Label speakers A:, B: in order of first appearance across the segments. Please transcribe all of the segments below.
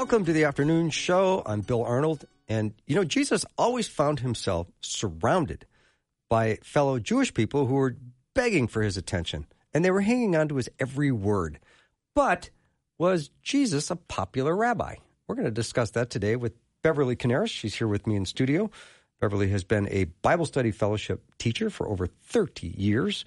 A: Welcome to the afternoon show. I'm Bill Arnold. And, you know, Jesus always found himself surrounded by fellow Jewish people who were begging for his attention, and they were hanging on to his every word. But was Jesus a popular rabbi? We're going to discuss that today with Beverly Coniaris. She's here with me in studio. Beverly has been a Bible study fellowship teacher for over 30 years,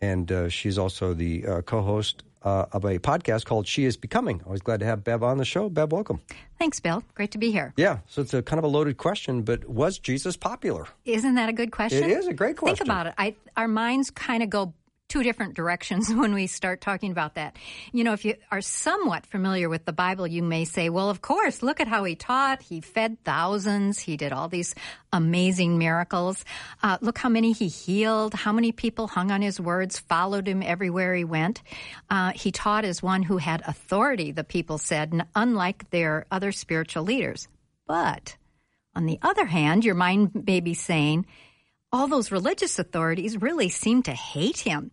A: and uh, she's also the uh, co host uh, of a podcast called She Is Becoming. Always glad to have Bev on the show. Bev, welcome.
B: Thanks, Bill. Great to be here.
A: Yeah, so it's a kind of a loaded question, but was Jesus popular?
B: Isn't that a good question?
A: It is a great question.
B: Think about it. I, our minds kind of go two different directions when we start talking about that. You know, if you are somewhat familiar with the Bible, you may say, well, of course, look at how he taught. He fed thousands. He did all these amazing miracles. Uh, look how many he healed, how many people hung on his words, followed him everywhere he went. Uh, he taught as one who had authority, the people said, unlike their other spiritual leaders. But on the other hand, your mind may be saying, all those religious authorities really seemed to hate him.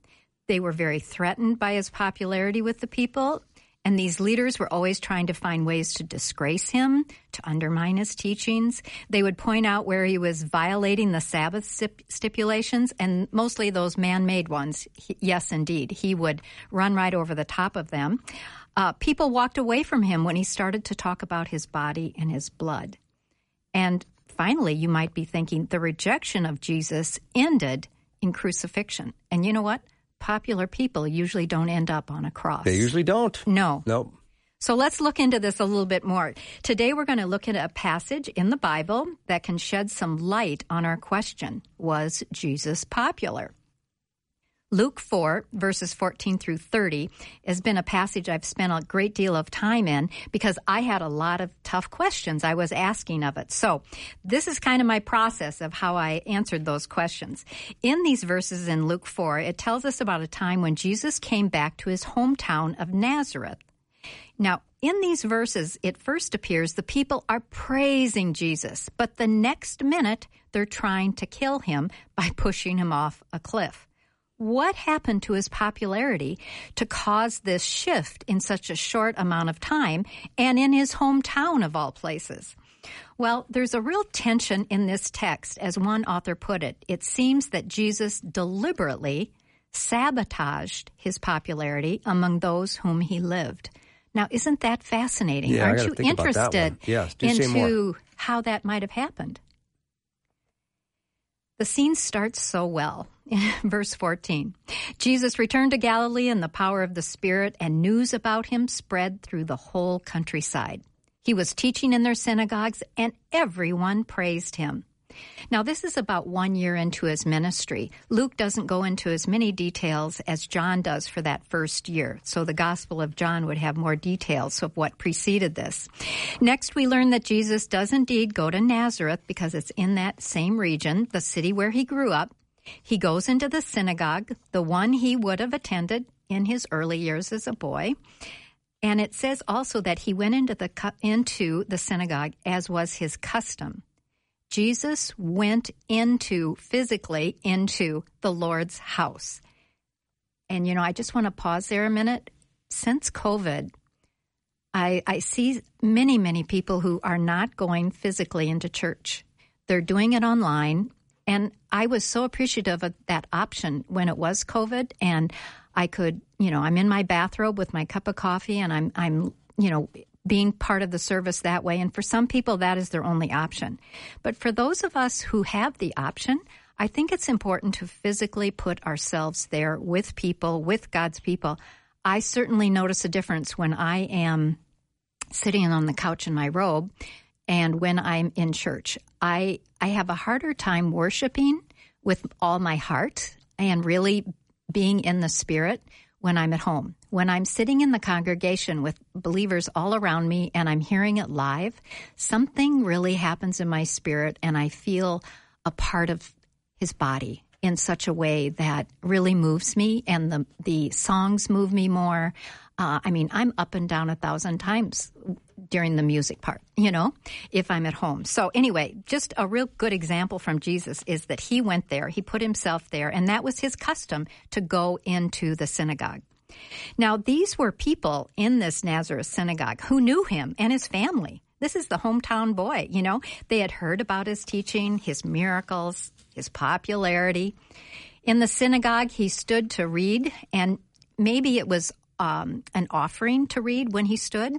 B: They were very threatened by his popularity with the people, and these leaders were always trying to find ways to disgrace him, to undermine his teachings. They would point out where he was violating the Sabbath stip- stipulations, and mostly those man made ones. He, yes, indeed. He would run right over the top of them. Uh, people walked away from him when he started to talk about his body and his blood. And finally, you might be thinking the rejection of Jesus ended in crucifixion. And you know what? popular people usually don't end up on a cross.
A: They usually don't.
B: No.
A: Nope.
B: So let's look into this a little bit more. Today we're going to look at a passage in the Bible that can shed some light on our question Was Jesus popular? Luke 4, verses 14 through 30, has been a passage I've spent a great deal of time in because I had a lot of tough questions I was asking of it. So, this is kind of my process of how I answered those questions. In these verses in Luke 4, it tells us about a time when Jesus came back to his hometown of Nazareth. Now, in these verses, it first appears the people are praising Jesus, but the next minute they're trying to kill him by pushing him off a cliff what happened to his popularity to cause this shift in such a short amount of time and in his hometown of all places? Well, there's a real tension in this text, as one author put it. It seems that Jesus deliberately sabotaged his popularity among those whom he lived. Now, isn't that fascinating?
A: Yeah,
B: Aren't you interested
A: yes,
B: into how that might have happened? The scene starts so well. Verse 14 Jesus returned to Galilee in the power of the Spirit, and news about him spread through the whole countryside. He was teaching in their synagogues, and everyone praised him. Now, this is about one year into his ministry. Luke doesn't go into as many details as John does for that first year. So the Gospel of John would have more details of what preceded this. Next, we learn that Jesus does indeed go to Nazareth because it's in that same region, the city where he grew up. He goes into the synagogue, the one he would have attended in his early years as a boy. And it says also that he went into the into the synagogue as was his custom. Jesus went into physically into the Lord's house. And, you know, I just want to pause there a minute. Since COVID, I, I see many, many people who are not going physically into church. They're doing it online. And I was so appreciative of that option when it was COVID. And I could, you know, I'm in my bathrobe with my cup of coffee and I'm, I'm, you know, being part of the service that way. And for some people, that is their only option. But for those of us who have the option, I think it's important to physically put ourselves there with people, with God's people. I certainly notice a difference when I am sitting on the couch in my robe and when I'm in church. I, I have a harder time worshiping with all my heart and really being in the spirit when I'm at home. When I'm sitting in the congregation with believers all around me and I'm hearing it live, something really happens in my spirit and I feel a part of his body in such a way that really moves me and the the songs move me more. Uh, I mean, I'm up and down a thousand times during the music part, you know, if I'm at home. So anyway, just a real good example from Jesus is that he went there, he put himself there, and that was his custom to go into the synagogue. Now, these were people in this Nazareth synagogue who knew him and his family. This is the hometown boy, you know. They had heard about his teaching, his miracles, his popularity. In the synagogue, he stood to read, and maybe it was um, an offering to read when he stood.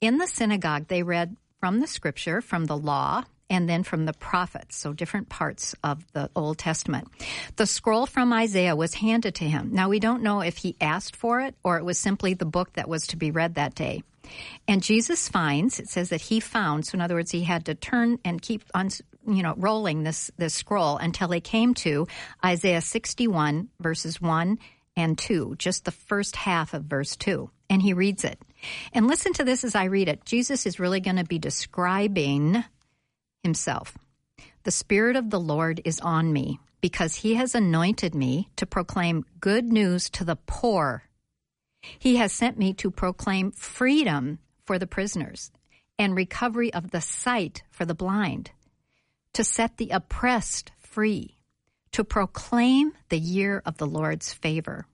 B: In the synagogue, they read from the scripture, from the law, and then from the prophets, so different parts of the Old Testament. The scroll from Isaiah was handed to him. Now, we don't know if he asked for it or it was simply the book that was to be read that day. And Jesus finds, it says that he found, so in other words, he had to turn and keep on, you know, rolling this, this scroll until he came to Isaiah 61, verses 1 and 2, just the first half of verse 2. And he reads it. And listen to this as I read it. Jesus is really going to be describing himself. The Spirit of the Lord is on me because he has anointed me to proclaim good news to the poor. He has sent me to proclaim freedom for the prisoners and recovery of the sight for the blind, to set the oppressed free, to proclaim the year of the Lord's favor.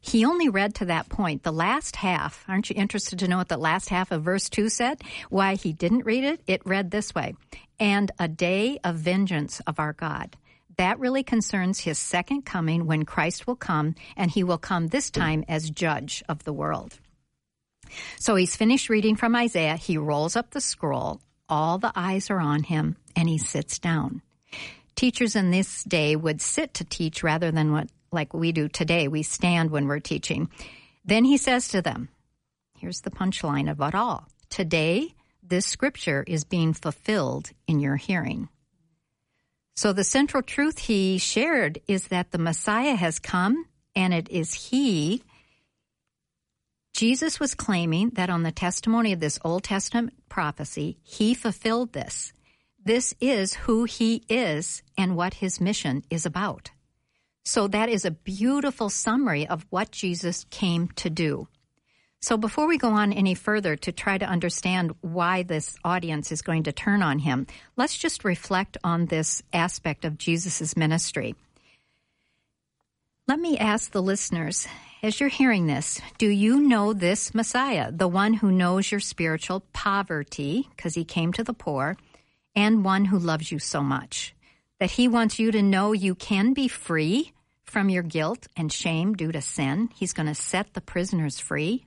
B: He only read to that point. The last half, aren't you interested to know what the last half of verse 2 said? Why he didn't read it? It read this way And a day of vengeance of our God. That really concerns his second coming when Christ will come, and he will come this time as judge of the world. So he's finished reading from Isaiah. He rolls up the scroll. All the eyes are on him, and he sits down. Teachers in this day would sit to teach rather than what like we do today. We stand when we're teaching. Then he says to them, here's the punchline of it all. Today, this scripture is being fulfilled in your hearing. So the central truth he shared is that the Messiah has come and it is he. Jesus was claiming that on the testimony of this Old Testament prophecy, he fulfilled this. This is who he is and what his mission is about. So that is a beautiful summary of what Jesus came to do. So before we go on any further to try to understand why this audience is going to turn on him, let's just reflect on this aspect of Jesus' ministry. Let me ask the listeners, as you're hearing this, do you know this Messiah, the one who knows your spiritual poverty, because he came to the poor, and one who loves you so much? That he wants you to know you can be free from your guilt and shame due to sin. He's going to set the prisoners free.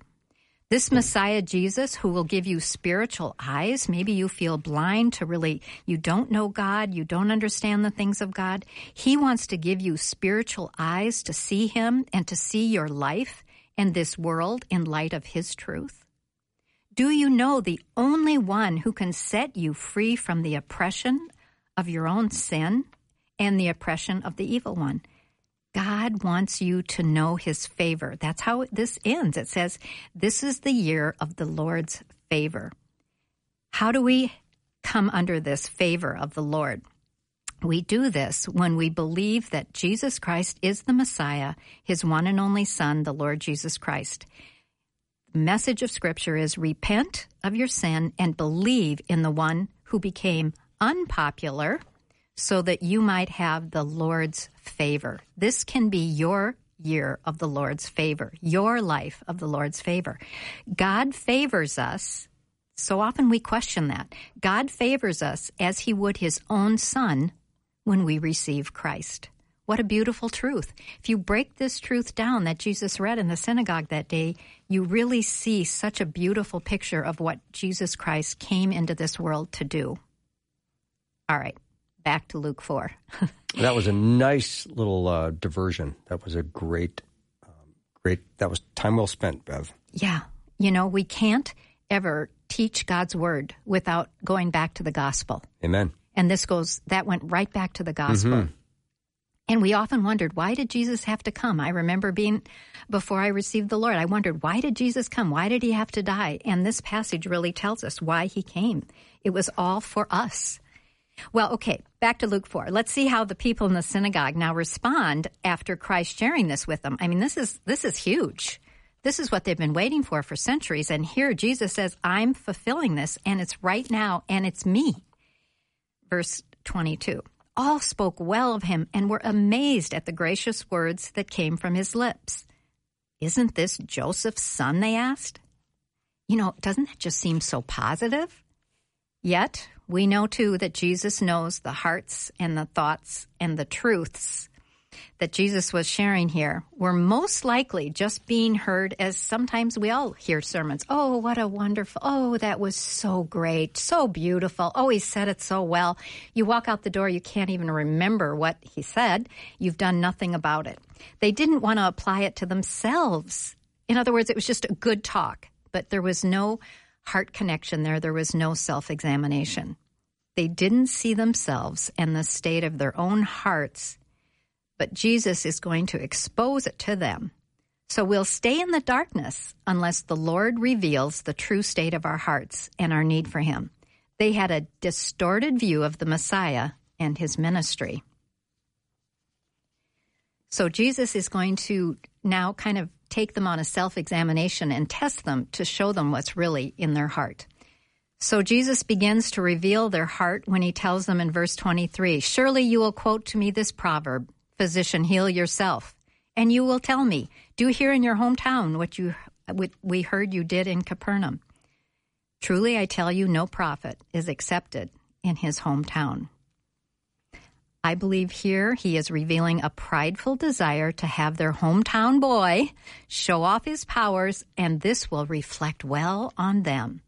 B: This Messiah Jesus, who will give you spiritual eyes, maybe you feel blind to really, you don't know God, you don't understand the things of God. He wants to give you spiritual eyes to see Him and to see your life and this world in light of His truth. Do you know the only one who can set you free from the oppression of your own sin and the oppression of the evil one? God wants you to know his favor. That's how this ends. It says, This is the year of the Lord's favor. How do we come under this favor of the Lord? We do this when we believe that Jesus Christ is the Messiah, his one and only Son, the Lord Jesus Christ. The message of Scripture is repent of your sin and believe in the one who became unpopular so that you might have the Lord's favor. This can be your year of the Lord's favor, your life of the Lord's favor. God favors us. So often we question that. God favors us as he would his own son when we receive Christ. What a beautiful truth. If you break this truth down that Jesus read in the synagogue that day, you really see such a beautiful picture of what Jesus Christ came into this world to do. All right back to Luke 4.
A: that was a nice little uh, diversion. That was a great, um, great, that was time well spent, Bev.
B: Yeah. You know, we can't ever teach God's word without going back to the gospel.
A: Amen.
B: And this goes, that went right back to the gospel. Mm-hmm. And we often wondered, why did Jesus have to come? I remember being, before I received the Lord, I wondered, why did Jesus come? Why did he have to die? And this passage really tells us why he came. It was all for us. Well, okay, back to Luke 4. Let's see how the people in the synagogue now respond after Christ sharing this with them. I mean, this is, this is huge. This is what they've been waiting for for centuries. And here Jesus says, I'm fulfilling this, and it's right now, and it's me. Verse 22 all spoke well of him and were amazed at the gracious words that came from his lips. Isn't this Joseph's son? They asked. You know, doesn't that just seem so positive? Yet, we know too that Jesus knows the hearts and the thoughts and the truths that Jesus was sharing here were most likely just being heard as sometimes we all hear sermons. Oh, what a wonderful, oh, that was so great, so beautiful. Oh, he said it so well. You walk out the door, you can't even remember what he said. You've done nothing about it. They didn't want to apply it to themselves. In other words, it was just a good talk, but there was no heart connection there. There was no self examination. They didn't see themselves and the state of their own hearts but Jesus is going to expose it to them. So we'll stay in the darkness unless the Lord reveals the true state of our hearts and our need for Him. They had a distorted view of the Messiah and His ministry. So Jesus is going to now kind of take them on a self examination and test them to show them what's really in their heart. So Jesus begins to reveal their heart when he tells them in verse 23 Surely you will quote to me this proverb Physician, heal yourself. And you will tell me, do here in your hometown what you what we heard you did in Capernaum. Truly I tell you, no prophet is accepted in his hometown. I believe here he is revealing a prideful desire to have their hometown boy show off his powers, and this will reflect well on them.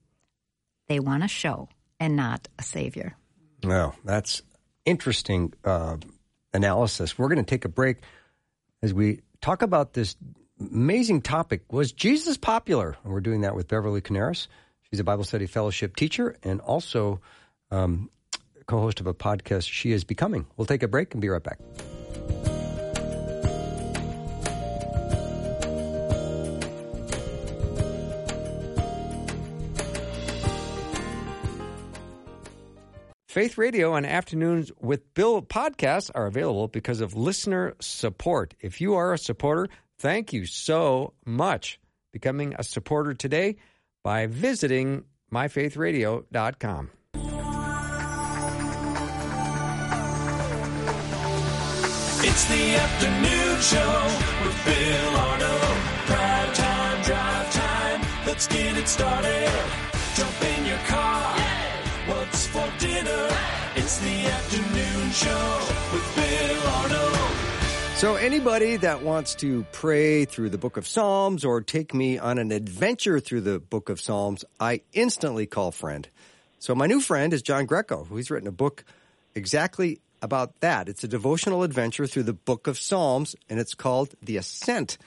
B: They want a show and not a savior.
A: Well, that's interesting uh, analysis. We're going to take a break as we talk about this amazing topic. Was Jesus popular? And we're doing that with Beverly Coniaris. She's a Bible study fellowship teacher and also um, co host of a podcast, She is Becoming. We'll take a break and be right back. Faith Radio and Afternoons with Bill podcasts are available because of listener support. If you are a supporter, thank you so much. Becoming a supporter today by visiting myfaithradio.com.
C: It's the afternoon show with Bill Arnold. Prime time, drive time. Let's get it started. Jump in your car. What's for dinner? It's the afternoon show with Bill Arnold.
A: So, anybody that wants to pray through the book of Psalms or take me on an adventure through the book of Psalms, I instantly call friend. So, my new friend is John Greco, who's written a book exactly about that. It's a devotional adventure through the book of Psalms, and it's called The Ascent.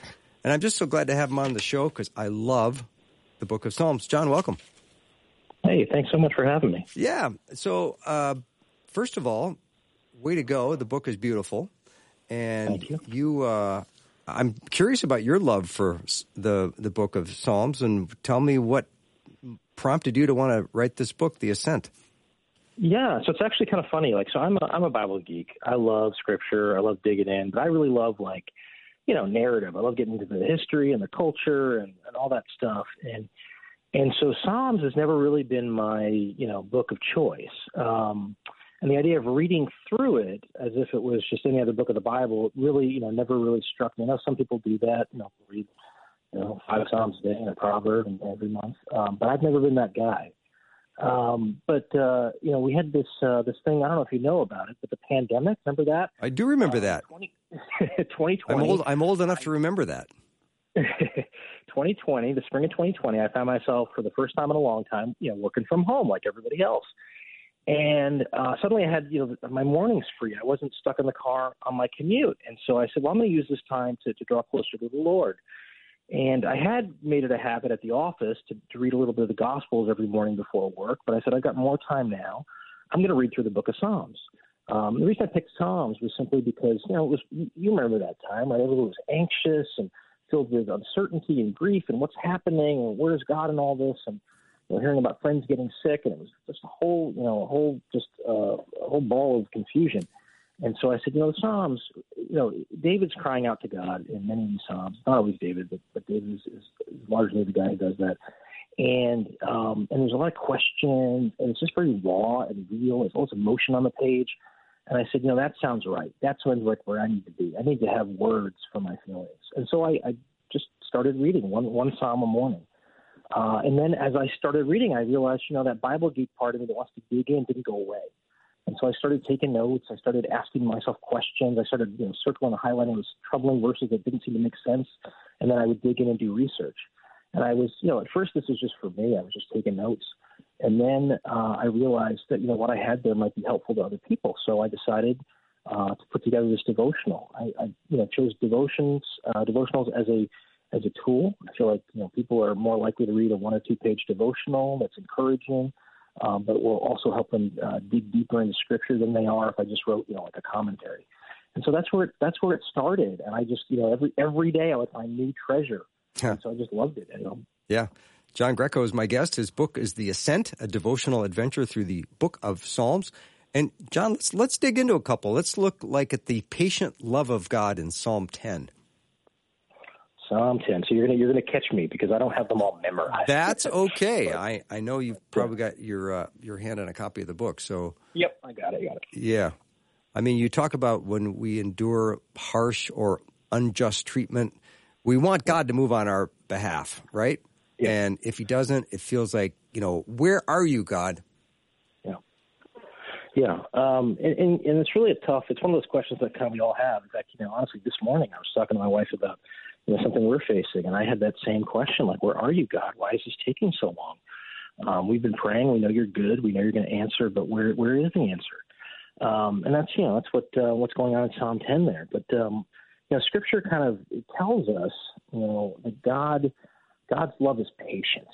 A: And I'm just so glad to have him on the show because I love the book of Psalms. John, welcome.
D: Hey, thanks so much for having me.
A: Yeah. So, uh, first of all, way to go. The book is beautiful. And
D: you.
A: you uh, I'm curious about your love for the the book of Psalms and tell me what prompted you to want to write this book, The Ascent.
D: Yeah, so it's actually kind of funny. Like, so I'm a I'm a Bible geek. I love Scripture. I love digging in, but I really love like, you know, narrative. I love getting into the history and the culture and, and all that stuff. And and so Psalms has never really been my you know book of choice. Um, and the idea of reading through it as if it was just any other book of the Bible really you know never really struck me. I know some people do that. You know, read you know five Psalms a day and a proverb every month, um, but I've never been that guy. Um, but uh, you know, we had this uh, this thing. I don't know if you know about it, but the pandemic. Remember that?
A: I do remember
D: Uh,
A: that.
D: 20, 2020.
A: I'm old. I'm old enough to remember that.
D: 2020, the spring of 2020, I found myself for the first time in a long time, you know, working from home like everybody else. And uh, suddenly I had, you know, my mornings free. I wasn't stuck in the car on my commute. And so I said, well, I'm going to use this time to, to draw closer to the Lord. And I had made it a habit at the office to, to read a little bit of the Gospels every morning before work. But I said, I've got more time now. I'm going to read through the book of Psalms. Um, the reason I picked Psalms was simply because you know it was you remember that time, right? Everyone was anxious and filled with uncertainty and grief and what's happening and where's God in all this and you know, hearing about friends getting sick and it was just a whole you know a whole just uh, a whole ball of confusion. And so I said, you know, the Psalms, you know, David's crying out to God in many of these Psalms. Not always David, but, but David is, is largely the guy who does that. And um, and there's a lot of questions, and it's just very raw and real. There's lots of emotion on the page. And I said, you know, that sounds right. That's when like where I need to be. I need to have words for my feelings. And so I, I just started reading one one psalm a morning. Uh, and then as I started reading, I realized, you know, that Bible geek part of me that wants to dig in didn't go away. And so I started taking notes. I started asking myself questions. I started, you know, circling and highlighting those troubling verses that didn't seem to make sense. And then I would dig in and do research. And I was, you know, at first this was just for me. I was just taking notes. And then uh, I realized that, you know, what I had there might be helpful to other people. So I decided uh, to put together this devotional. I, I you know, chose devotions, uh, devotionals as a as a tool. I feel like you know people are more likely to read a one or two page devotional that's encouraging, um, but will also help them uh, dig deeper into Scripture than they are if I just wrote you know like a commentary. And so that's where it, that's where it started. And I just you know every every day I would find new treasure.
A: Yeah.
D: So I just loved it. You know.
A: Yeah. John Greco is my guest. His book is The Ascent, a devotional adventure through the book of Psalms. And John, let's let's dig into a couple. Let's look like at the patient love of God in Psalm 10.
D: Psalm 10. So you're gonna you're gonna catch me because I don't have them all memorized.
A: That's okay. I, I know you've probably got your uh, your hand on a copy of the book. So
D: Yep, I got it. I got it.
A: yeah, I mean, you talk about when we endure harsh or unjust treatment, we want God to move on our behalf, right?
D: Yeah.
A: And if He doesn't, it feels like you know, where are you, God?
D: Yeah. Yeah. Um, and, and, and it's really a tough, it's one of those questions that kind of we all have. In fact, you know, honestly, this morning I was talking to my wife about, you know, something we're facing, and I had that same question, like, where are you, God? Why is this taking so long? Um, we've been praying. We know you're good. We know you're going to answer, but where where is the answer? Um, and that's you know that's what uh, what's going on in Psalm 10 there. But um, you know, Scripture kind of tells us you know that God God's love is patient,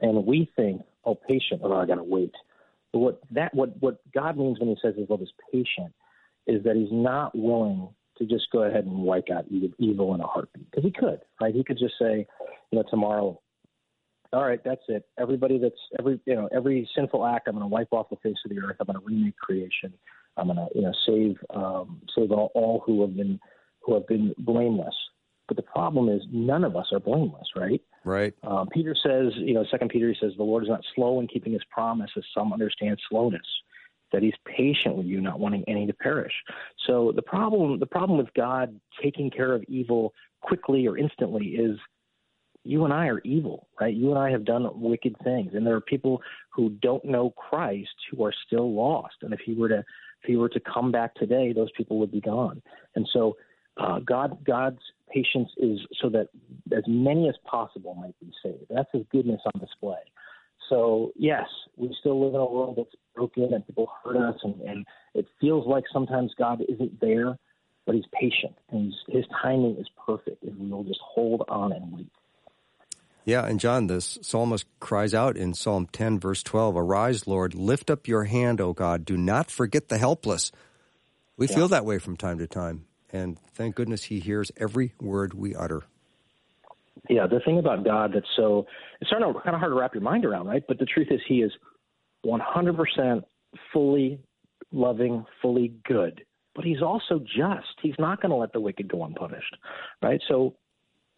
D: and we think, oh, patient. Oh, I got to wait. But what that what what God means when He says His love is patient is that He's not willing to just go ahead and wipe out evil, evil in a heartbeat because He could, right? He could just say, you know, tomorrow all right, that's it. Everybody that's every you know every sinful act, I'm going to wipe off the face of the earth. I'm going to remake creation. I'm going to you know save um, save all, all who have been who have been blameless. But the problem is none of us are blameless, right?
A: Right.
D: Um, Peter says, you know, Second Peter he says the Lord is not slow in keeping His promise, as some understand slowness. That He's patient with you, not wanting any to perish. So the problem, the problem with God taking care of evil quickly or instantly is you and I are evil, right? You and I have done wicked things, and there are people who don't know Christ who are still lost. And if he were to if he were to come back today, those people would be gone. And so, uh, God God's patience is so that as many as possible might be saved. That's His goodness on display. So yes, we still live in a world that's broken and people hurt us, and, and it feels like sometimes God isn't there, but He's patient and he's, His timing is perfect if we will just hold on and wait.
A: Yeah, and John, the psalmist cries out in Psalm 10, verse 12 Arise, Lord, lift up your hand, O God. Do not forget the helpless. We
D: Yeah.
A: feel that way from time to time. And thank goodness he hears every word we utter.
D: Yeah, the thing about God that's so it's kind of kind of hard to wrap your mind around, right? But the truth is, He is 100% fully loving, fully good. But He's also just. He's not going to let the wicked go unpunished, right? So,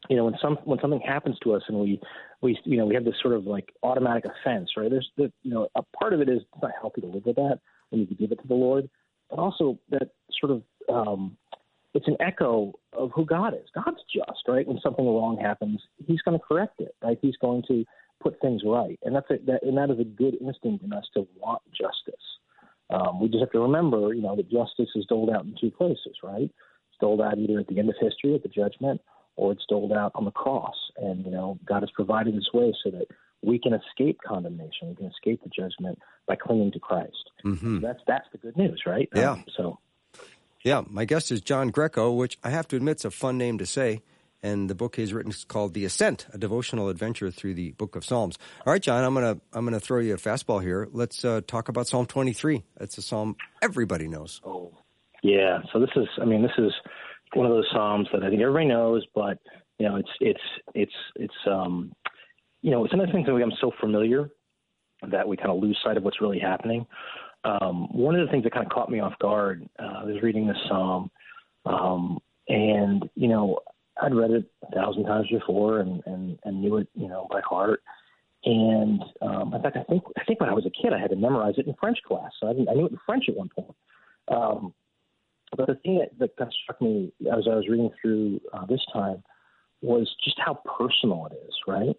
D: you know, when some when something happens to us and we we you know we have this sort of like automatic offense, right? There's the you know a part of it is it's not healthy to live with that. We need to give it to the Lord, but also that sort of um, it's an echo of who God is. God's just, right? When something wrong happens, He's going to correct it, right? He's going to put things right, and that's a, that, and that is a good instinct in us to want justice. Um, we just have to remember, you know, that justice is doled out in two places, right? It's doled out either at the end of history, at the judgment, or it's doled out on the cross. And you know, God has provided this way so that we can escape condemnation, we can escape the judgment by clinging to Christ.
A: hmm
D: That's that's the good news, right?
A: Yeah.
D: Um, so
A: Yeah, my guest is John Greco, which I have to admit is a fun name to say. and the book he's written is called The Ascent: A Devotional Adventure Through the Book of Psalms. All right, John, I'm gonna I'm gonna throw you a fastball here. Let's uh, talk about Psalm 23. It's a psalm everybody knows.
D: Oh, yeah. So this is, I mean, this is one of those psalms that I think everybody knows, but you know, it's it's it's it's um, you know, it's another thing that we become so familiar that we kind of lose sight of what's really happening. Um, one of the things that kind of caught me off guard, uh, I was reading this psalm, um, and you know, I'd read it a thousand times before and, and, and knew it, you know, by heart. And um, in fact, I think I think when I was a kid, I had to memorize it in French class. So I, I knew it in French at one point. Um, but the thing that, that kind of struck me as I was reading through uh, this time was just how personal it is, right?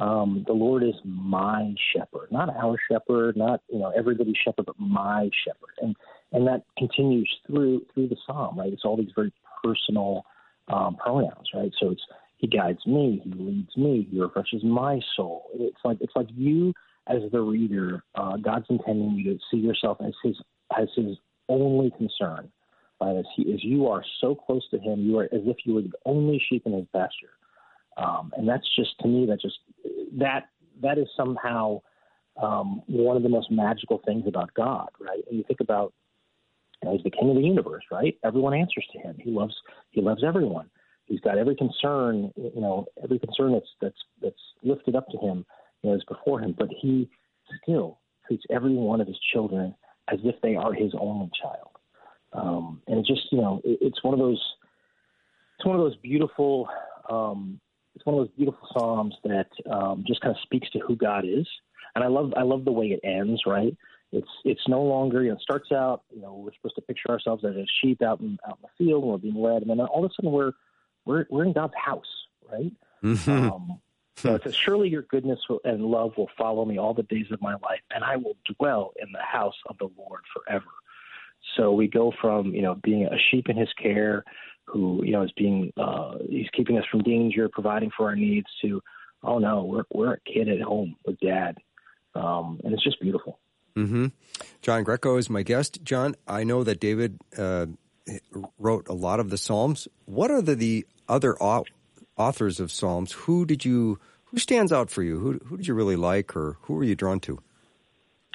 D: Um, the Lord is my shepherd, not our shepherd, not you know everybody's shepherd, but my shepherd, and and that continues through through the psalm, right? It's all these very personal um, pronouns, right? So it's he guides me, he leads me, he refreshes my soul. It's like it's like you as the reader, uh, God's intending you to see yourself as his as his only concern. Right? As he as you are so close to him, you are as if you were the only sheep in his pasture. Um, and that's just to me that just that that is somehow um, one of the most magical things about God, right? And you think about you know, he's the king of the universe, right? Everyone answers to him. He loves he loves everyone. He's got every concern, you know, every concern that's that's that's lifted up to him, you know, is before him. But he still treats every one of his children as if they are his only child. Um, and it just, you know, it, it's one of those it's one of those beautiful um, it's one of those beautiful psalms that um, just kind of speaks to who God is. And I love I love the way it ends, right? It's it's no longer you know it starts out you know we're supposed to picture ourselves as a sheep out in out in the field and we're being led and then all of a sudden we're we're we're in God's house right
A: Mm-hmm.
D: um, so it says surely your goodness and love will follow me all the days of my life and I will dwell in the house of the Lord forever so we go from you know being a sheep in His care who you know is being uh, he's keeping us from danger providing for our needs to oh no we're we're a kid at home with dad um, and it's just beautiful.
A: hmm John Greco is my guest. John, I know that David uh, wrote a lot of the Psalms. What are the, the other au- authors of Psalms? Who did you who stands out for you? Who who did you really like, or who were you drawn to?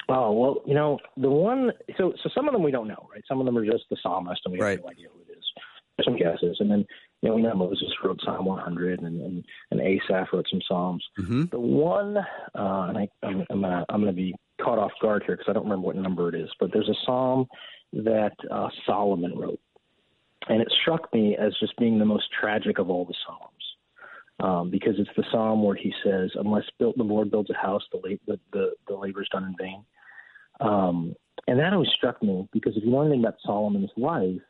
D: Oh well, you know the one. So so some of them we don't know, right? Some of them are just the psalmist, and we
A: Right.
D: have no idea who it is. There's some guesses, and then you know we know Moses wrote Psalm 100, and and, and Asaph wrote some psalms.
A: Mm-hmm.
D: The one, uh, and I, I'm, I'm gonna I'm gonna be caught off guard here because I don't remember what number it is, but there's a psalm that uh, Solomon wrote, and it struck me as just being the most tragic of all the psalms. Um, because it's the psalm where he says, "Unless built, the Lord builds a house, the la- the, the, the labor is done in vain." Um, and that always struck me because if you know anything about Solomon's life,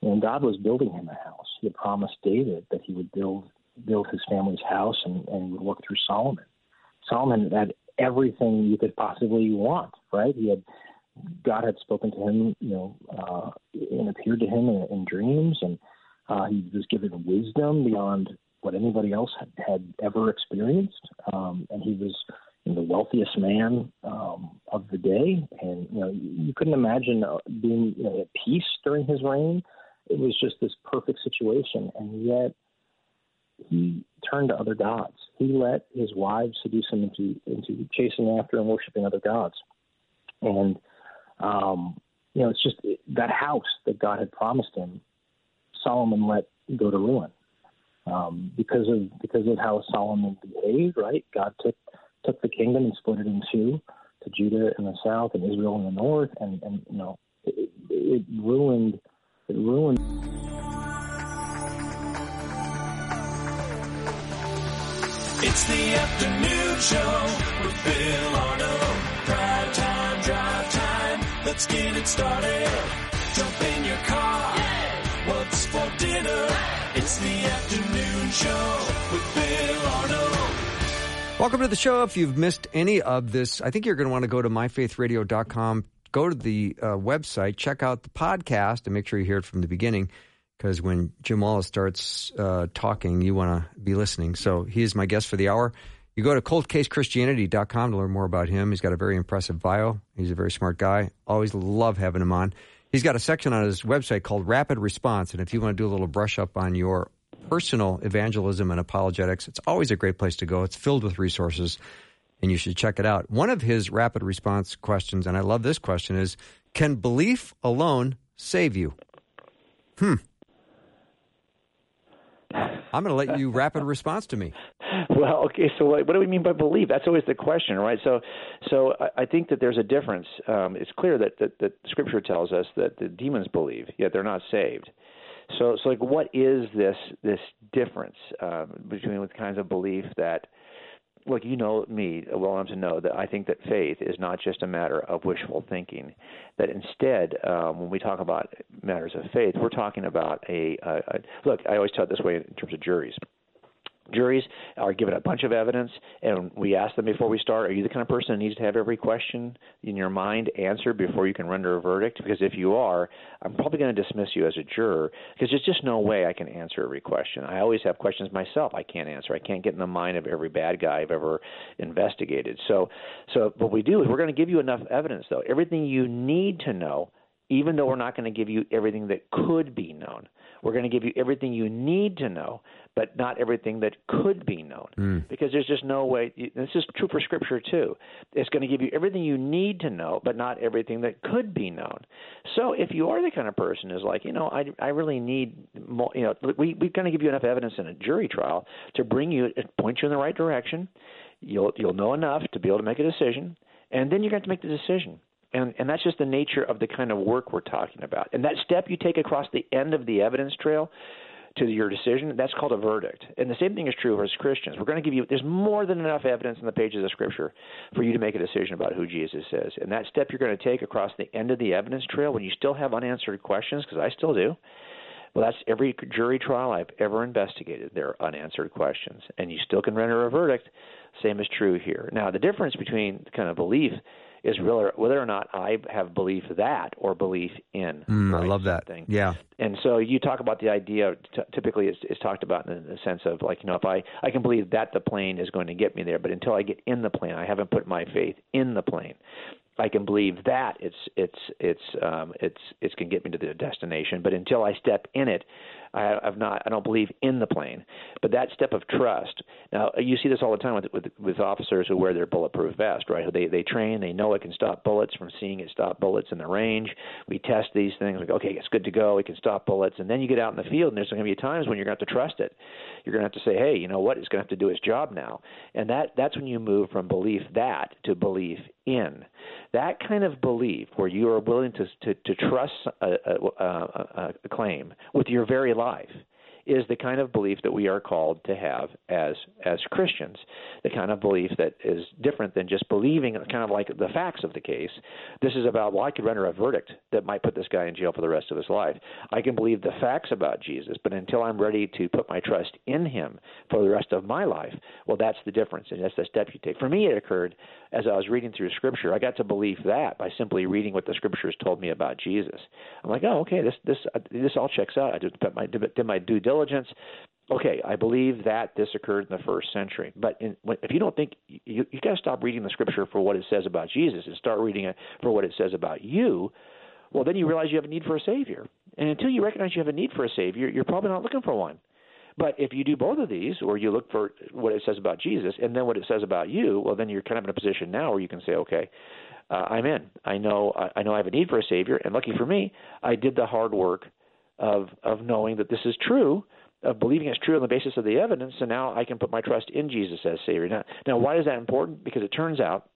D: when God was building him a house, He had promised David that He would build build his family's house and, and would work through Solomon. Solomon had everything you could possibly want, right? He had God had spoken to him, you know, uh, and appeared to him in, in dreams, and uh, he was given wisdom beyond what anybody else had, had ever experienced. Um, and he was you know, the wealthiest man um, of the day, and you know, you, you couldn't imagine uh, being you know, at peace during his reign. It was just this perfect situation, and yet he turned to other gods. He let his wives seduce him into into chasing after and worshiping other gods. And um, you know, it's just that house that God had promised him. Solomon let go to ruin um, because of because of how Solomon behaved. Right, God took took the kingdom and split it in two, to Judah in the south and Israel in the north, and and you know, it, it ruined it ruined.
C: It's the afternoon show with Bill Arnold. Drive time, drive time. Let's get it started. Jump in your car. What's for dinner? It's the afternoon show with Bill Arnold.
E: Welcome to the show. If you've missed any of this, I think you're going to want to go to myfaithradio.com, go to the uh, website, check out the podcast, and make sure you hear it from the beginning. Because when Jim Wallace starts uh, talking, you want to be listening. So he is my guest for the hour. You go to coldcasechristianity.com to learn more about him. He's got a very impressive bio. He's a very smart guy. Always love having him on. He's got a section on his website called Rapid Response. And if you want to do a little brush up on your personal evangelism and apologetics. It's always a great place to go. It's filled with resources, and you should check it out. One of his rapid response questions, and I love this question, is Can belief alone save you? Hmm. I'm going to let you rapid response to me.
F: Well, okay. So, what do we mean by belief? That's always the question, right? So, so I, I think that there's a difference. Um, it's clear that, that that Scripture tells us that the demons believe, yet they're not saved. So, so like, what is this this difference um, between the kinds of belief that look, you know me well enough to know that I think that faith is not just a matter of wishful thinking. That instead, um, when we talk about matters of faith, we're talking about a, a, a look. I always tell it this way in terms of juries juries are given a bunch of evidence, and we ask them before we start, are you the kind of person that needs to have every question in your mind answered before you can render a verdict? Because if you are, I'm probably going to dismiss you as a juror because there's just no way I can answer every question. I always have questions myself I can't answer. I can't get in the mind of every bad guy I've ever investigated. So, so what we do is we're going to give you enough evidence, though, everything you need to know even though we're not going to give you everything that could be known. We're going to give you everything you need to know, but not everything that could be known. Mm. Because there's just no way. This is true for Scripture too. It's going to give you everything you need to know, but not everything that could be known. So if you are the kind of person who's like, you know, I, I really need more, you know, we, we're going to give you enough evidence in a jury trial to bring you, point you in the right direction. You'll, you'll know enough to be able to make a decision, and then you're going to make the decision and, and that's just the nature of the kind of work we're talking about. And that step you take across the end of the evidence trail to your decision, that's called a verdict. And the same thing is true as Christians. We're going to give you, there's more than enough evidence in the pages of Scripture for you to make a decision about who Jesus is. And that step you're going to take across the end of the evidence trail when you still have unanswered questions, because I still do. Well, that's every jury trial I've ever investigated. There are unanswered questions, and you still can render a verdict. Same is true here. Now, the difference between kind of belief is really whether or not I have belief that or belief in.
E: Mm, right, I love that.
F: Thing.
E: Yeah.
F: And so you talk about the idea. T- typically, it's, it's talked about in the sense of like you know if I I can believe that the plane is going to get me there, but until I get in the plane, I haven't put my faith in the plane. I can believe that it's it's it's um, it's it's can get me to the destination, but until I step in it, I, I've not. I don't believe in the plane. But that step of trust. Now you see this all the time with with, with officers who wear their bulletproof vest, right? They they train. They know it can stop bullets from seeing it stop bullets in the range. We test these things. Like okay, it's good to go. It can stop bullets. And then you get out in the field, and there's going to be times when you're going to have to trust it. You're going to have to say, hey, you know what? It's going to have to do its job now. And that that's when you move from belief that to belief in. That kind of belief, where you are willing to to, to trust a, a, a, a claim with your very life, is the kind of belief that we are called to have as as Christians. The kind of belief that is different than just believing kind of like the facts of the case. This is about well, I could render a verdict that might put this guy in jail for the rest of his life. I can believe the facts about Jesus, but until I'm ready to put my trust in him for the rest of my life, well that's the difference and that's the step you take. For me it occurred as I was reading through scripture. I got to believe that by simply reading what the scriptures told me about Jesus. I'm like, "Oh, okay, this this uh, this all checks out. I did my did my due diligence diligence. Okay, I believe that this occurred in the first century. But in, if you don't think you, you got to stop reading the scripture for what it says about Jesus and start reading it for what it says about you. Well, then you realize you have a need for a savior. And until you recognize you have a need for a savior, you're probably not looking for one. But if you do both of these, or you look for what it says about Jesus and then what it says about you, well, then you're kind of in a position now where you can say, okay, uh, I'm in. I know. I know I have a need for a savior, and lucky for me, I did the hard work of of knowing that this is true, of believing it's true on the basis of the evidence, and now I can put my trust in Jesus as Savior. Now, now why is that important? Because it turns out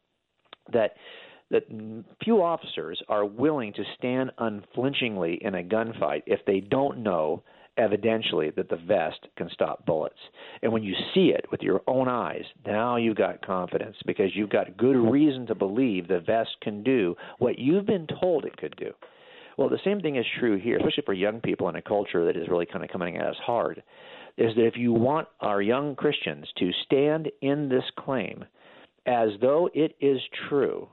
F: that that few officers are willing to stand unflinchingly in a gunfight if they don't know evidentially that the vest can stop bullets. And when you see it with your own eyes, now you've got confidence because you've got good reason to believe the vest can do what you've been told it could do. Well, the same thing is true here, especially for young people in a culture that is really kind of coming at us hard. Is that if you want our young Christians to stand in this claim as though it is true,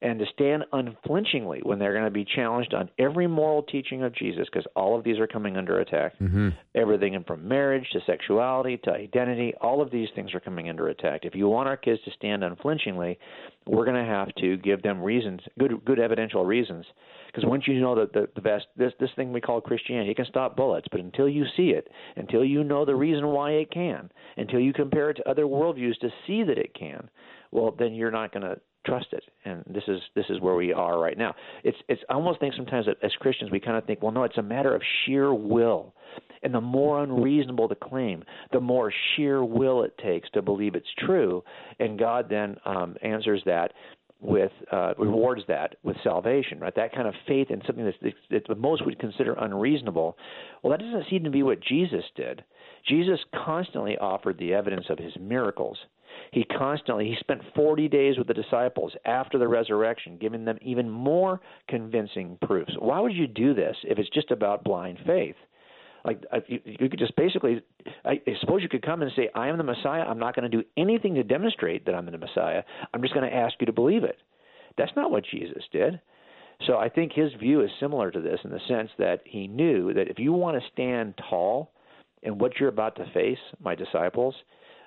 F: and to stand unflinchingly when they're going to be challenged on every moral teaching of Jesus, because all of these are coming under attack.
E: Mm-hmm.
F: Everything from marriage to sexuality to identity, all of these things are coming under attack. If you want our kids to stand unflinchingly, we're going to have to give them reasons, good, good evidential reasons. Because once you know that the, the best, this this thing we call Christianity, it can stop bullets, but until you see it, until you know the reason why it can, until you compare it to other worldviews to see that it can, well, then you're not going to trust it. And this is this is where we are right now. It's it's I almost think sometimes that as Christians we kind of think, well, no, it's a matter of sheer will. And the more unreasonable the claim, the more sheer will it takes to believe it's true. And God then um, answers that with uh, rewards that with salvation, right? That kind of faith in something that's, that the most would consider unreasonable. Well, that doesn't seem to be what Jesus did. Jesus constantly offered the evidence of his miracles. He constantly he spent 40 days with the disciples after the resurrection, giving them even more convincing proofs. Why would you do this if it's just about blind faith? Like uh, you, you could just basically, I suppose you could come and say, "I am the Messiah. I'm not going to do anything to demonstrate that I'm the Messiah. I'm just going to ask you to believe it." That's not what Jesus did. So I think his view is similar to this in the sense that he knew that if you want to stand tall in what you're about to face, my disciples,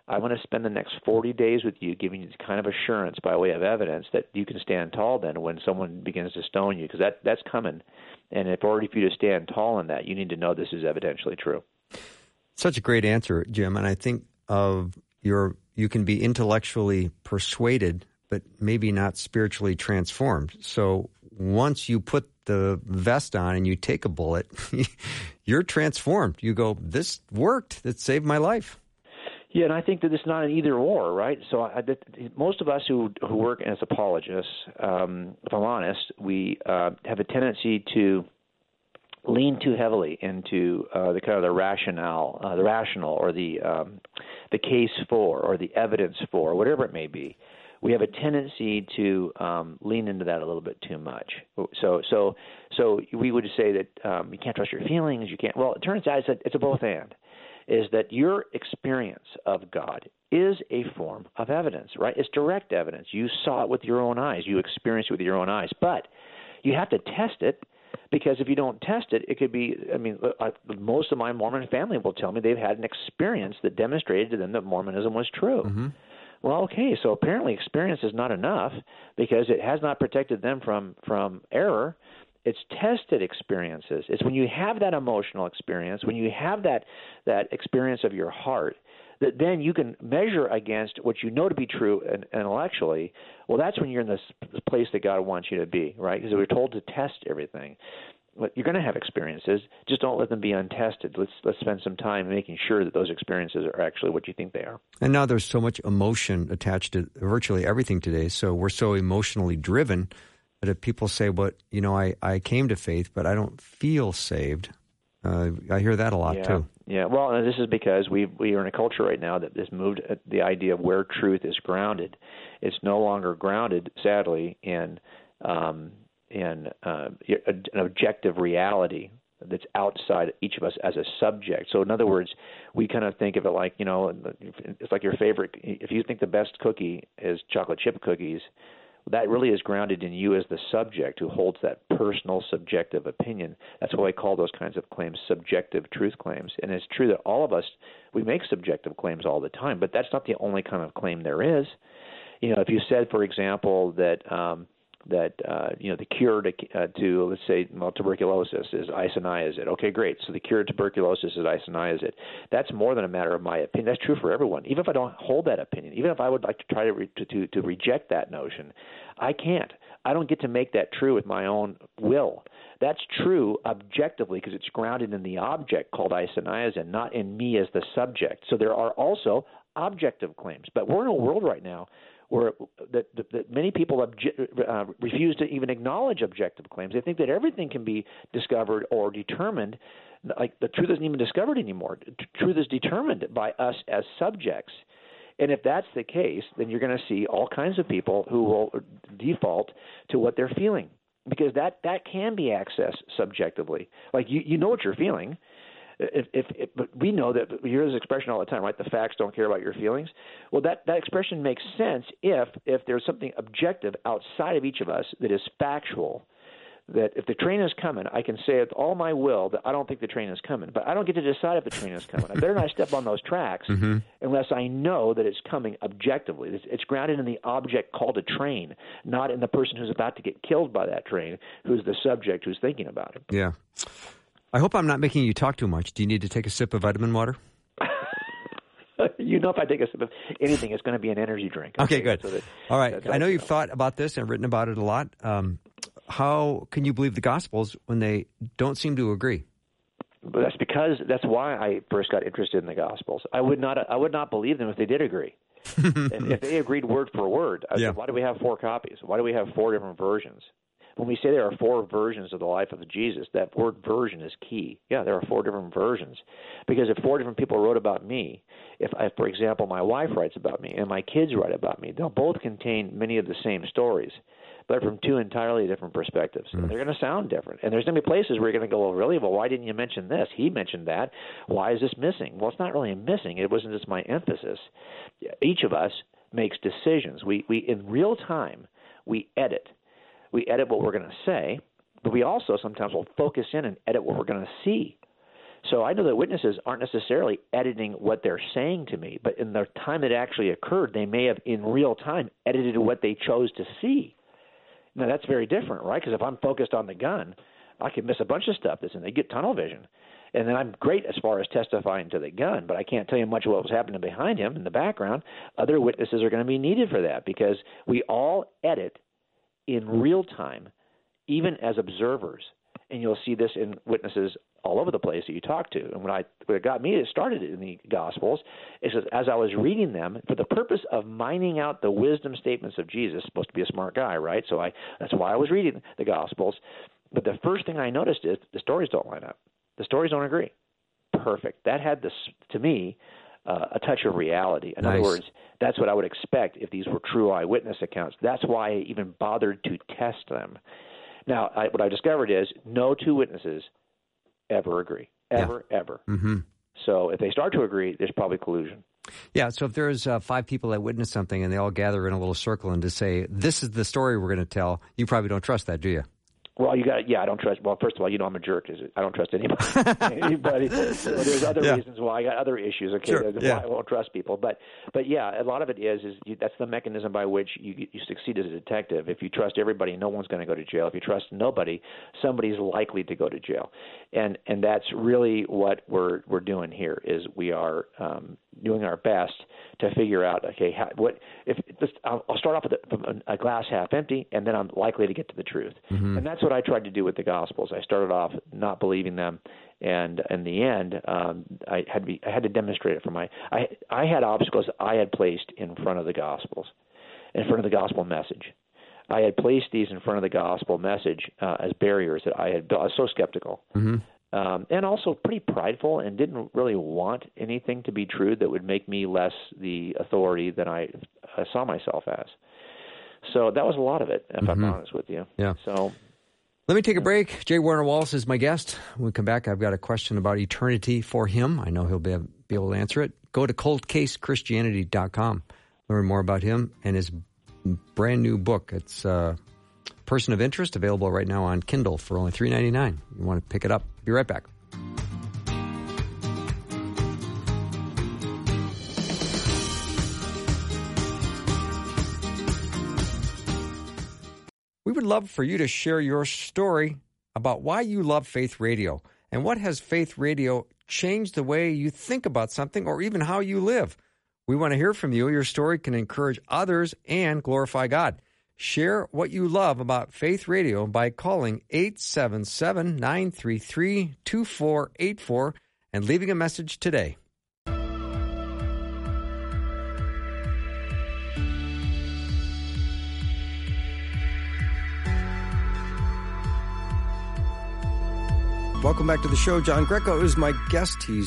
F: I want to spend the next 40 days with you, giving you kind of assurance by way of evidence that you can stand tall then when someone begins to stone you, because that, that's coming. And if order for you to stand tall in that, you need to know this is evidentially true.
E: Such a great answer, Jim. And I think of your, you can be intellectually persuaded, but maybe not spiritually transformed. So once you put the vest on and you take a bullet, you're transformed. You go, this worked. It saved my life.
F: Yeah, and I think that it's not an either or, right? So I, that, most of us who who work as apologists, um, if I'm honest, we uh, have a tendency to lean too heavily into uh, the kind of the rationale, uh, the rational, or the um, the case for, or the evidence for, whatever it may be. We have a tendency to um, lean into that a little bit too much. So, so, so we would say that um, you can't trust your feelings. You can't. Well, it turns out it's a, it's a both and is that your experience of God is a form of evidence, right? It's direct evidence. You saw it with your own eyes, you experienced it with your own eyes, but you have to test it because if you don't test it, it could be. I mean, I, most of my Mormon family will tell me they've had an experience that demonstrated to them that Mormonism was true.
E: Mm-hmm.
F: Well, okay, so apparently experience is not enough because it has not protected them from from error it's tested experiences. It's when you have that emotional experience when you have that that experience of your heart that then you can measure against what you know to be true intellectually. Well that's when you're in this place that god wants you to be right? Because we're told to test everything. But you're going to have experiences. Just don't let them be untested. Let's let's spend some time making sure that those experiences are actually what you think they are.
E: And now there's so much emotion attached to virtually everything today. So we're so emotionally driven but if people say, "But you know, I, I came to faith, but I don't feel saved," uh, I hear that a lot
F: yeah.
E: too.
F: Yeah, well, this is because we we are in a culture right now that has moved the idea of where truth is grounded. It's no longer grounded, sadly, in um, in uh, an objective reality that's outside each of us as a subject. So, in other words, we kind of think of it like you know, it's like your favorite. If you think the best cookie is chocolate chip cookies, that really is grounded in you as the subject who holds that personal subjective opinion. That's why I call those kinds of claims subjective truth claims. And it's true that all of us we make subjective claims all the time, but that's not the only kind of claim there is. You know, if you said, for example, that um, that uh, you know the cure to, uh, to let's say well, tuberculosis is isoniazid. Okay, great. So the cure to tuberculosis is isoniazid. That's more than a matter of my opinion. That's true for everyone. Even if I don't hold that opinion, even if I would like to try to re- to, to to reject that notion, I can't. I don't get to make that true with my own will. That's true objectively because it's grounded in the object called isoniazid, not in me as the subject. So there are also objective claims. But we're in a world right now where that, that, that many people obje- uh, refuse to even acknowledge objective claims. They think that everything can be discovered or determined. Like the truth isn't even discovered anymore. Truth is determined by us as subjects. And if that's the case, then you're going to see all kinds of people who will default to what they're feeling because that that can be accessed subjectively. Like you you know what you're feeling if, if, if but we know that we hear this expression all the time, right? The facts don't care about your feelings. Well, that that expression makes sense if if there's something objective outside of each of us that is factual. That if the train is coming, I can say with all my will that I don't think the train is coming, but I don't get to decide if the train is coming. I better not step on those tracks mm-hmm. unless I know that it's coming objectively. It's, it's grounded in the object called a train, not in the person who's about to get killed by that train, who's the subject who's thinking about it.
E: Yeah. I hope I'm not making you talk too much. Do you need to take a sip of vitamin water?
F: you know, if I take a sip of anything, it's going to be an energy drink.
E: Okay, good.
F: So that-
E: All right. I know you've thought about this and written about it a lot. Um, how can you believe the Gospels when they don't seem to agree?
F: But that's because that's why I first got interested in the Gospels. I would not I would not believe them if they did agree. if they agreed word for word,
E: Yeah.
F: said, why do we have four copies? Why do we have four different versions? When we say there are four versions of the life of Jesus, that word version is key. Yeah, there are four different versions. Because if four different people wrote about me, if, I, for example, my wife writes about me and my kids write about me, they'll both contain many of the same stories, but from two entirely different perspectives. And hmm. they're going to sound different. And there's going to be places where you're going to go, well, really? Well, why didn't you mention this? He mentioned that. Why is this missing? Well, it's not really missing. It wasn't just my emphasis. Each of us makes decisions. We, we in real time, we edit. We edit what we're going to say, but we also sometimes will focus in and edit what we're going to see. So I know that witnesses aren't necessarily editing what they're saying to me, but in the time it actually occurred, they may have in real time edited what they chose to see. Now that's very different, right? Because if I'm focused on the gun, I can miss a bunch of stuff that's in. They get tunnel vision, and then I'm great as far as testifying to the gun, but I can't tell you much of what was happening behind him in the background. Other witnesses are going to be needed for that because we all edit in real time, even as observers. And you'll see this in witnesses all over the place that you talk to. And when I what got me it started in the Gospels is that as I was reading them for the purpose of mining out the wisdom statements of Jesus, supposed to be a smart guy, right? So I that's why I was reading the Gospels. But the first thing I noticed is the stories don't line up. The stories don't agree. Perfect. That had this to me uh, a touch of reality. In
E: Nice.
F: other words, that's what I would expect if these were true eyewitness accounts. That's why I even bothered to test them. Now, I, what I discovered is no two witnesses ever agree, ever, ever.
E: Mm-hmm.
F: So if they start to agree, there's probably collusion.
E: Yeah, so if there's uh, five people that witness something and they all gather in a little circle and to say, this is the story we're going to tell, you probably don't trust that, do you?
F: Well, you got yeah. I don't trust. Well, first of all, you know I'm a jerk. Is it? I don't trust anybody. anybody. So there's other
E: Yeah.
F: reasons why I got other issues. Okay,
E: Sure, yeah.
F: why I won't trust people. But but yeah, a lot of it is is you, that's the mechanism by which you you succeed as a detective. If you trust everybody, no one's going to go to jail. If you trust nobody, somebody's likely to go to jail. And and that's really what we're we're doing here. Is we are um, doing our best to figure out okay how, what if this, I'll, I'll start off with a, from a glass half empty, and then I'm likely to get to the truth. And that's what I tried to do with the Gospels. I started off not believing them, and in the end, um, I had to be, I had to demonstrate it for my I I had obstacles I had placed in front of the Gospels, in front of the gospel message. I had placed these in front of the gospel message uh, as barriers that I had built. I was so skeptical. Um, and also pretty prideful and didn't really want anything to be true that would make me less the authority than I, I saw myself as. So that was a lot of it, if I'm honest with you.
E: Yeah.
F: So
E: Let me take a break. J. Warner Wallace is my guest. When we come back, I've got a question about eternity for him. I know he'll be, be able to answer it. Go to coldcasechristianity.com. Learn more about him and his brand new book. It's uh, Person of Interest, available right now on Kindle for only three ninety nine. You want to pick it up. Be right back. We would love for you to share your story about why you love Faith Radio and what has Faith Radio changed the way you think about something or even how you live. We want to hear from you. Your story can encourage others and glorify God. Share what you love about Faith Radio by calling 877 933 2484 and leaving a message today.
A: Welcome back to the show. John Greco is my guest. He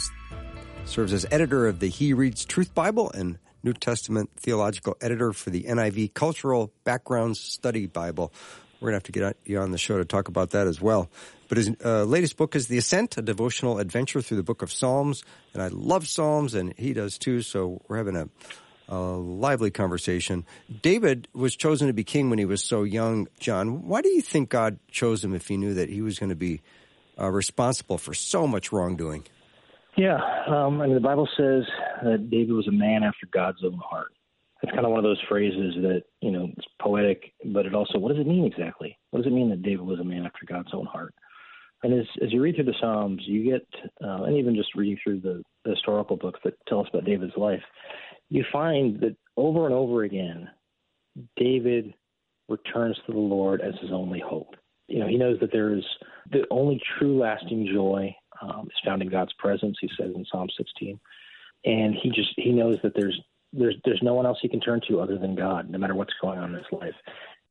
A: serves as editor of the He Reads Truth Bible and New Testament theological editor for the NIV Cultural Backgrounds Study Bible. We're going to have to get you on the show to talk about that as well. But his uh, latest book is The Ascent, a devotional adventure through the book of Psalms. And I love Psalms, and he does too. So we're having a, a lively conversation. David was chosen to be king when he was so young, John. Why do you think God chose him if he knew that he was going to be uh, responsible for so much wrongdoing?
D: Yeah, um, I mean, the Bible says that David was a man after God's own heart. It's kind of one of those phrases that you know it's poetic, but it also what does it mean exactly? What does it mean that David was a man after God's own heart? And as as you read through the Psalms, you get, uh, and even just reading through the, the historical books that tell us about David's life, you find that over and over again, David returns to the Lord as his only hope. You know, he knows that there is the only true lasting joy um, is found in God's presence. He says in Psalm 16, and he just he knows that there's there's there's no one else he can turn to other than God, no matter what's going on in his life.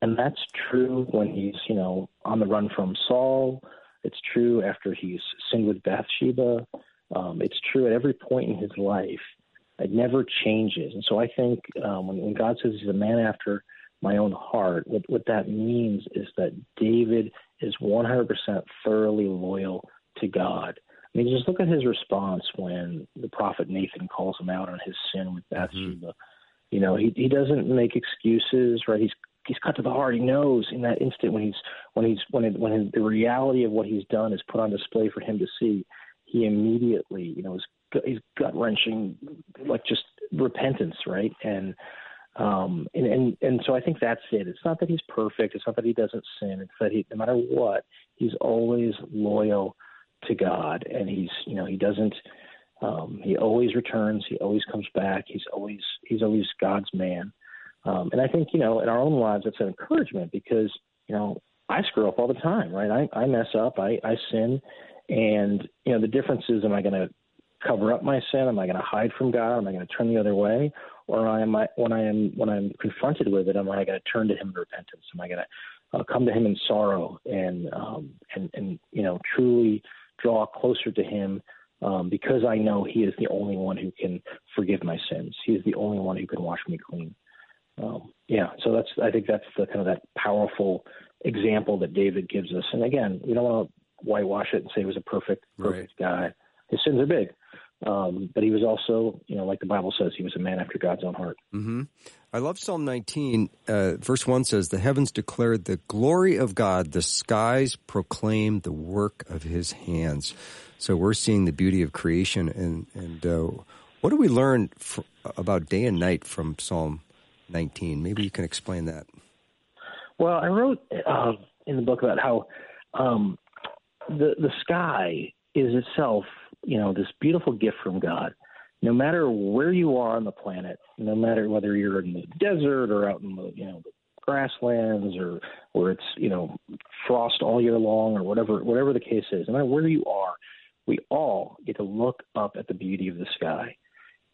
D: And that's true when he's you know on the run from Saul. It's true after he's sinned with Bathsheba. Um, it's true at every point in his life. It never changes. And so I think um, when, when God says he's a man after my own heart, what, what that means is that David is 100% thoroughly loyal to God. I mean, just look at his response when the prophet Nathan calls him out on his sin with Bathsheba. Mm-hmm. You know, he he doesn't make excuses, right? He's he's cut to the heart. He knows in that instant when he's when he's when it, when the reality of what he's done is put on display for him to see, he immediately, you know, is he's gut wrenching, like just repentance, right? And um, and, and and so I think that's it. It's not that he's perfect. It's not that he doesn't sin. It's that he, no matter what, he's always loyal to God, and he's you know he doesn't. Um, he always returns. He always comes back. He's always he's always God's man. Um, and I think you know in our own lives it's an encouragement because you know I screw up all the time, right? I, I mess up. I, I sin, and you know the difference is: am I going to cover up my sin? Am I going to hide from God? Am I going to turn the other way? Or am I, when I am when I'm confronted with it, am I going to turn to Him in repentance? Am I going to uh, come to Him in sorrow and um, and and you know truly draw closer to Him um, because I know He is the only one who can forgive my sins. He is the only one who can wash me clean. Um, yeah, so that's I think that's the kind of that powerful example that David gives us. And again, we don't want to whitewash it and say he was a perfect perfect right. guy. His sins are big, um, but he was also, you know, like the Bible says, he was a man after God's own heart.
A: Mm-hmm. I love Psalm 19. Uh, verse 1 says, The heavens declare the glory of God, the skies proclaim the work of his hands. So we're seeing the beauty of creation. And, and uh, what do we learn for, about day and night from Psalm 19? Maybe you can explain that.
D: Well, I wrote uh, in the book about how um, the, the sky is itself you know, this beautiful gift from God. No matter where you are on the planet, no matter whether you're in the desert or out in the, you know, the grasslands or where it's, you know, frost all year long or whatever whatever the case is, no matter where you are, we all get to look up at the beauty of the sky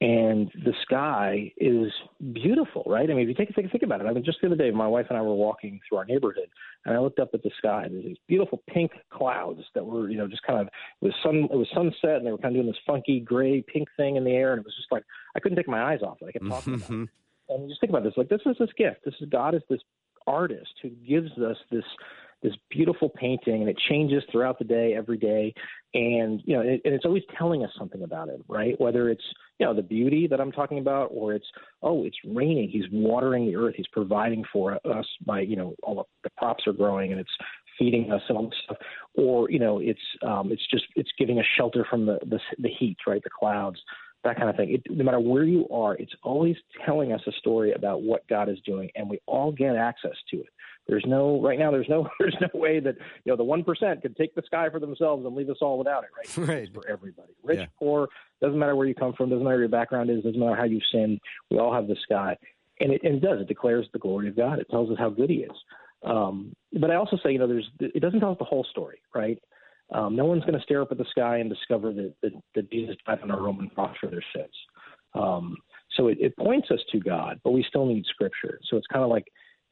D: and the sky is beautiful, right? I mean, if you take a think, think about it, I mean, just the other day, my wife and I were walking through our neighborhood, and I looked up at the sky. and There's these beautiful pink clouds that were, you know, just kind of it was sun, it was sunset, and they were kind of doing this funky gray pink thing in the air, and it was just like I couldn't take my eyes off it. I kept talking about it. Mm-hmm. And just think about this, like this is this gift. This is God is this artist who gives us this this beautiful painting, and it changes throughout the day, every day, and you know, it, and it's always telling us something about it, right? Whether it's you know the beauty that I'm talking about, or it's oh, it's raining, he's watering the earth, he's providing for us by you know all the, crops are growing, and it's feeding us and all this stuff, or you know, it's um, it's just it's giving us shelter from the, the the heat, right? The clouds that kind of thing. It, no matter where you are, it's always telling us a story about what God is doing, and we all get access to it. There's no right now. There's no there's no way that you know the one percent could take the sky for themselves and leave us all without it. Right?
A: Right.
D: It's for everybody, rich, yeah. poor, doesn't matter where you come from, doesn't matter what your background is, doesn't matter how you sin. We all have the sky, and it, and it does. It declares the glory of God. It tells us how good He is. Um, but I also say, you know, there's it doesn't tell us the whole story, right? Um, no one's going to stare up at the sky and discover that, that, that Jesus died on a Roman cross for their sins. Um, so it, it points us to God, but we still need Scripture. So it's kind of like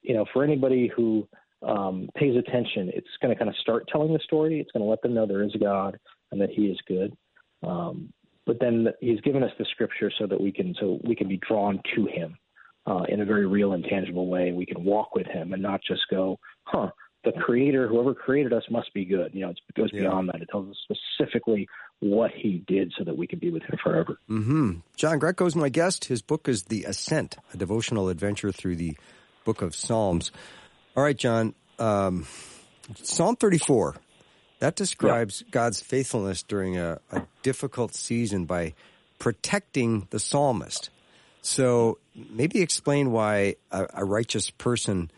D: you know, for anybody who um, pays attention, it's going to kind of start telling the story. It's going to let them know there is a God and that He is good. Um, but then He's given us the Scripture so that we can so we can be drawn to Him uh, in a very real and tangible way. We can walk with Him and not just go, "Huh, the creator, whoever created us, must be good. You know, it goes
A: Yeah.
D: beyond that. It tells us specifically what he did so that we can be with him forever.
A: hmm John is my guest. His book is The Ascent, a devotional adventure through the book of Psalms. All right, John. Um, Psalm 34, that describes God's faithfulness during a, a difficult season by protecting the psalmist. So maybe explain why a, a righteous person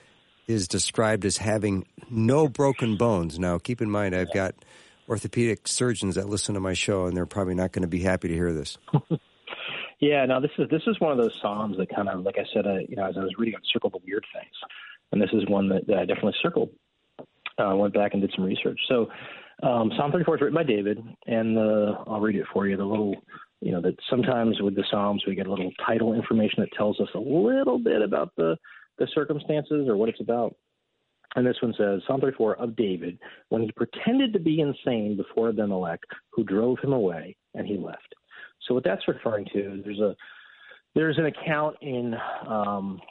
A: is described as having no broken bones. Now, keep in mind, I've got orthopedic surgeons that listen to my show, and they're probably not going to be happy to hear this.
D: Yeah, no, this is this is one of those psalms that kind of, like I said, uh, you know, as I was reading, I circled the weird things, and this is one that, that I definitely circled. Uh, went back and did some research. So, um, Psalm 34 is written by David, and the, I'll read it for you. The little, you know, that sometimes with the Psalms we get a little title information that tells us a little bit about the the circumstances or what it's about. And this one says, Psalm 34 of David, when he pretended to be insane before Abimelech, who drove him away, and he left. So what that's referring to, there's a there's an account in um,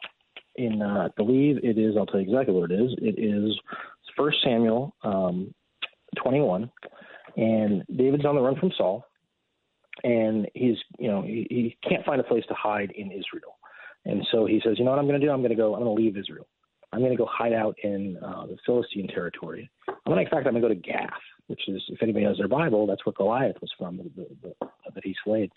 D: in uh, I believe it is. I'll tell you exactly what it is. It is First Samuel um, 21, and David's on the run from Saul, and he's you know he, he can't find a place to hide in Israel, and so he says, you know what I'm going to do? I'm going to go. I'm going to leave Israel. I'm going to go hide out in uh, the Philistine territory. I'm going to, in fact, I'm going to go to Gath, which is, if anybody knows their Bible, that's where Goliath was from, the, the, the, that he slayed.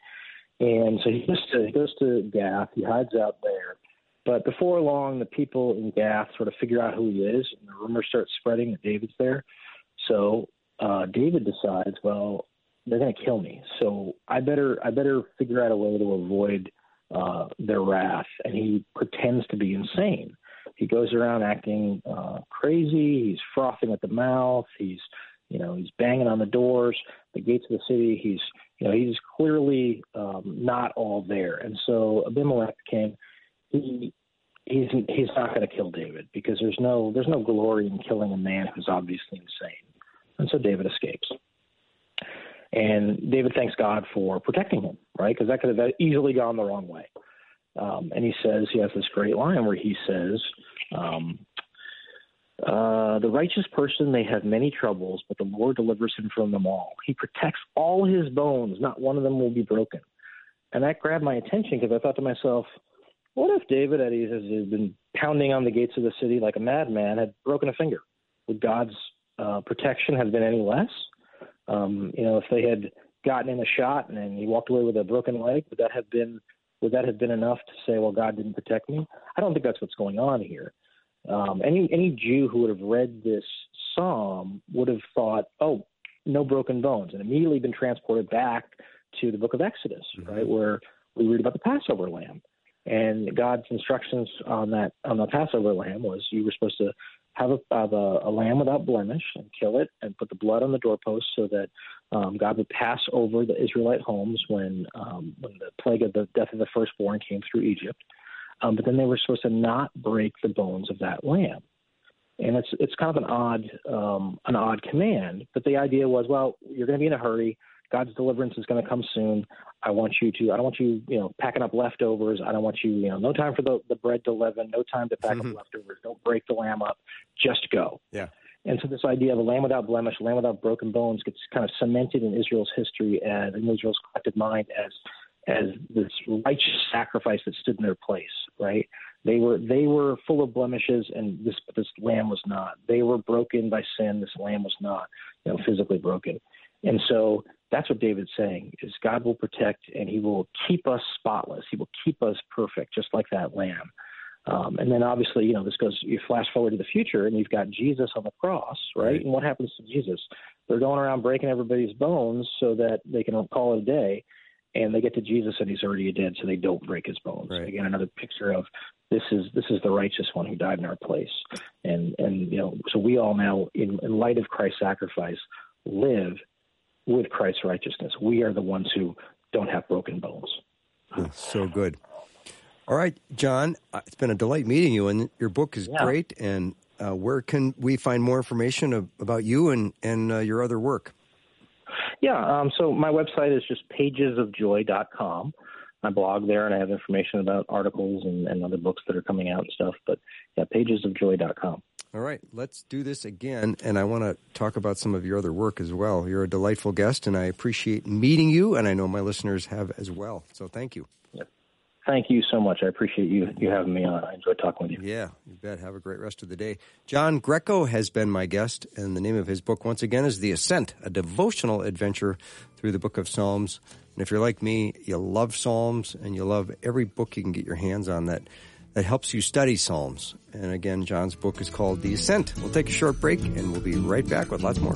D: And so he goes to he goes to Gath. He hides out there. But before long, the people in Gath sort of figure out who he is, and the rumors start spreading that David's there. So uh, David decides, well, they're going to kill me, so I better I better figure out a way to avoid uh, their wrath. And he pretends to be insane. He goes around acting uh, crazy. He's frothing at the mouth. He's you know he's banging on the doors, the gates of the city. He's you know he's clearly um, not all there. And so Abimelech came. He he's he's not going to kill David because there's no there's no glory in killing a man who's obviously insane. And so David escapes. And David thanks God for protecting him, right? Because that could have easily gone the wrong way. Um, and he says he has this great line where he says, um, uh, "The righteous person may have many troubles, but the Lord delivers him from them all. He protects all his bones; not one of them will be broken." And that grabbed my attention because I thought to myself, "What if David, as he has been pounding on the gates of the city like a madman, had broken a finger? Would God's uh, protection have been any less? Um, you know, if they had gotten in a shot and he walked away with a broken leg, would that have been would that have been enough to say, well, God didn't protect me? I don't think that's what's going on here. Um, any any Jew who would have read this psalm would have thought, oh, no broken bones, and immediately been transported back to the book of Exodus, right, where we read about the Passover lamb. And God's instructions on that on the Passover lamb was you were supposed to have a, have a, a lamb without blemish and kill it and put the blood on the doorpost so that um, God would pass over the Israelite homes when um, when the plague of the death of the firstborn came through Egypt. Um, but then they were supposed to not break the bones of that lamb. And it's it's kind of an odd um, an odd command, but the idea was, well, you're going to be in a hurry. God's deliverance is going to come soon. I want you to. I don't want you, you know, packing up leftovers. I don't want you, you know, no time for the the bread to leaven. No time to pack up leftovers. Don't break the lamb up. Just go.
A: Yeah.
D: And so this idea of a lamb without blemish, a lamb without broken bones, gets kind of cemented in Israel's history and in Israel's collective mind as as this righteous sacrifice that stood in their place. Right? They were they were full of blemishes, and this this lamb was not. They were broken by sin. This lamb was not, you know, physically broken. And so that's what David's saying is God will protect and he will keep us spotless. He will keep us perfect, just like that lamb. Um, and then obviously, you know, this goes, you flash forward to the future and you've got Jesus on the cross, right?
A: Right.
D: And what happens to Jesus? They're going around breaking everybody's bones so that they can call it a day. And they get to Jesus and he's already dead, so they don't break his bones.
A: Right.
D: Again, another picture of this is this is the righteous one who died in our place. And and you know, so we all now, in, in light of Christ's sacrifice, live with Christ's righteousness. We are the ones who don't have broken bones.
A: So good. All right, John, uh, it's been a delight meeting you, and your book is
D: Yeah.
A: great. And uh, where can we find more information of, about you and, and uh, your other work?
D: Yeah, um, so my website is just pagesofjoy.com. I blog there and I have information about articles and, and other books that are coming out and stuff. But yeah, pagesofjoy.com.
A: All right, let's do this again. And I want to talk about some of your other work as well. You're a delightful guest, and I appreciate meeting you, and I know my listeners have as well. So thank you.
D: Thank you so much. I appreciate you you having me on. I enjoyed talking with you.
A: Yeah, you bet. Have a great rest of the day. John Greco has been my guest, and the name of his book, once again, is The Ascent, a devotional adventure through the book of Psalms. And if you're like me, you love Psalms, and you love every book you can get your hands on that that helps you study Psalms. And again, John's book is called The Ascent. We'll take a short break, and we'll be right back with lots more.